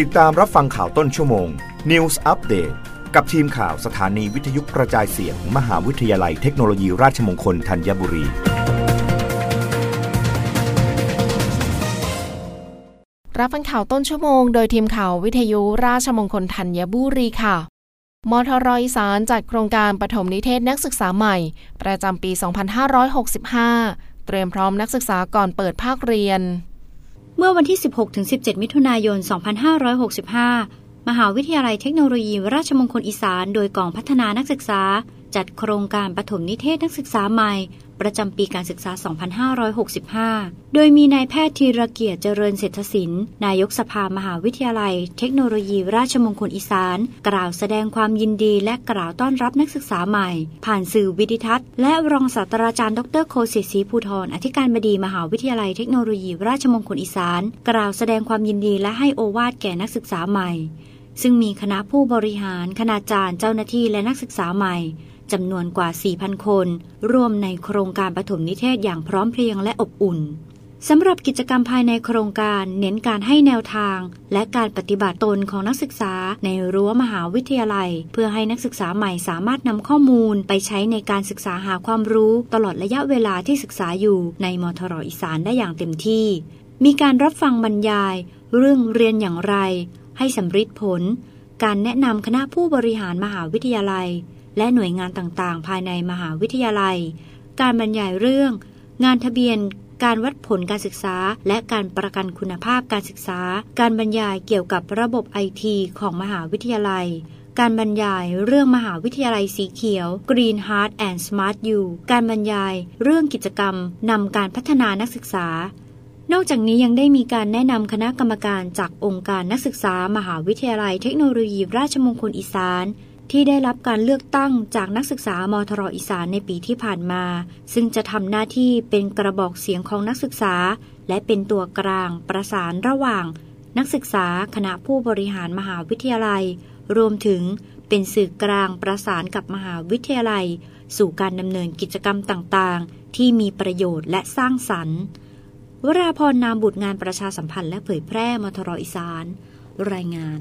ติดตามรับฟังข่าวต้นชั่วโมง News Update กับทีมข่าวสถานีวิทยุกระจายเสียงมมหาวิทยาลัยเทคโนโลยีราชมงคลธัญบุรี รับฟังข่าวต้นชั่วโมง โดยทีมข่าววิทยุราชมงคลธัญบุรีค่ะ มทรอีสานจัดโครงการปฐมนิเทศนักศึกษาใหม่ ประจำปี 2565 เตรียมพร้อมนักศึกษาก่อนเปิดภาคเรียน เมื่อวันที่ 16-17 มิถุนายน 2565 มหาวิทยาลัยเทคโนโลยี ราชมงคลอีสาน โดยกองพัฒนานักศึกษา จัดโครงการปฐมนิเทศนักศึกษาใหม่ ประจำปีการศึกษา 2565 โดยมีนายแพทย์ธีรเกียรติเจริญเศรษฐศิลป์ นายกสภามหาวิทยาลัย เทคโนโลยีราชมงคลอีสาน กล่าวแสดงความยินดีและกล่าวต้อนรับนักศึกษาใหม่ ผ่านสื่อวิดิทัศน์ และรองศาสตราจารย์ดรโคศิศรีภูธรอธิการบดีมหาวิทยาลัยเทคโนโลยีราชมงคลอีสาน กล่าวแสดงความยินดีและให้โอวาทแก่นักศึกษาใหม่ซึ่งมีคณะผู้บริหาร คณาจารย์ เจ้าหน้าที่และนักศึกษาใหม่ จำนวนกว่า 4,000 คน ร่วมในโครงการปฐมนิเทศอย่างพร้อมเพรียงและอบอุ่นสำหรับกิจกรรมภายในโครงการเน้นการให้แนวทาง และการปฏิบัติตนของนักศึกษาในรั้วมหาวิทยาลัย เพื่อให้นักศึกษาใหม่สามารถนำข้อมูลไปใช้ในการศึกษาหาความรู้ตลอดระยะเวลาที่ศึกษาอยู่ในมทรอีสานได้อย่างเต็มที่ มีการรับฟังบรรยาย เรื่องเรียนอย่างไร ให้สำฤทธิ์ผล การแนะนำคณะผู้บริหารมหาวิทยาลัย และหน่วยงานต่างๆ ภายในมหาวิทยาลัย การบรรยายเรื่อง งานทะเบียน การวัดผลการศึกษา และการประกันคุณภาพการศึกษา การบรรยายเกี่ยวกับระบบไอทีของมหาวิทยาลัยการบรรยายเรื่องมหาวิทยาลัยสีเขียว Green Heart and Smart U การบรรยายเรื่องกิจกรรมนำการพัฒนานักศึกษา นอกจากนี้ยังได้มีการแนะนำคณะกรรมการจากองค์การนักศึกษามหาวิทยาลัยเทคโนโลยีราชมงคลอีสาน ที่ได้รับการเลือกตั้งจากนักศึกษามทรอีสานในปีที่ผ่านมา ซึ่งจะทำหน้าที่เป็นกระบอกเสียงของนักศึกษา และเป็นตัวกลางประสานระหว่าง นักศึกษาคณะผู้บริหารมหาวิทยาลัย รวมถึงเป็นสื่อกลางประสานกับมหาวิทยาลัย สู่การดำเนินกิจกรรมต่างๆ ที่มีประโยชน์และสร้างสรรค์ วราพรนามบุตรงานประชาสัมพันธ์และเผยแพร่มทรอีสาน รายงาน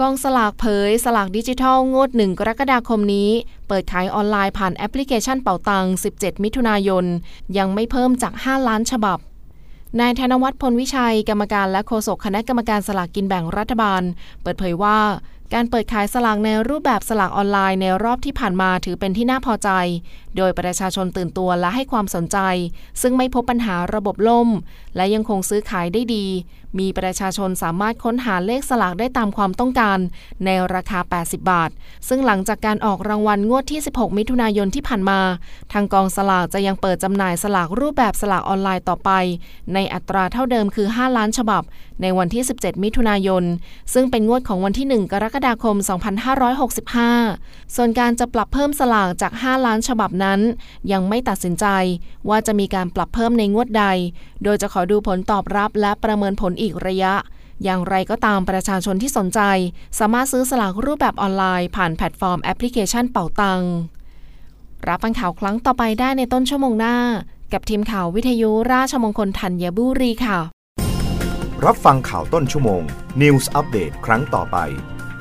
กองสลากเผย สลากดิจิทัลงวด 1 กรกฎาคมนี้ เปิดขายออนไลน์ผ่านแอปพลิเคชันเป๋าตัง 17 มิถุนายน ยังไม่เพิ่มจาก 5 ล้านฉบับ นายธนวัฒน์พลวิชัย กรรมการและโฆษกคณะกรรมการสลากกินแบ่งรัฐบาล เปิดเผยว่า การเปิดขายสลากในรูปแบบสลากออนไลน์ในรอบที่ผ่านมาถือเป็นที่น่าพอใจ โดยประชาชนตื่นตัวและให้ความสนใจ ซึ่งไม่พบปัญหาระบบล่ม และยังคงซื้อขายได้ดี มีประชาชนสามารถค้นหาเลขสลากได้ตามความต้องการ ในราคา 80 บาท ซึ่งหลังจากการออกรางวัลงวดที่ 16 มิถุนายนที่ผ่านมา ทางกองสลากจะยังเปิดจำหน่ายสลากรูปแบบสลากออนไลน์ต่อไป ในอัตราเท่าเดิมคือ 5 ล้านฉบับ ในวันที่ 17 มิถุนายน ซึ่งเป็นงวดของวันที่ 1 กรกฎาคม 2565 ส่วนการจะปรับเพิ่มสลากจาก 5 ล้านฉบับนั้น ยังไม่ตัดสินใจ ว่าจะมีการปรับเพิ่มในงวดใด โดยจะขอดูผลตอบรับและประเมินผลอีกระยะ อย่างไรก็ตามประชาชนที่สนใจ สามารถซื้อสลากรูปแบบออนไลน์ผ่านแพลตฟอร์มแอปพลิเคชันเป๋าตังรับฟังข่าวครั้งต่อไปได้ในต้นชั่วโมงหน้า กับทีมข่าววิทยุราชมงคลธัญบุรีค่ะ รับฟังข่าวต้นชั่วโมง News อัปเดตครั้งต่อไป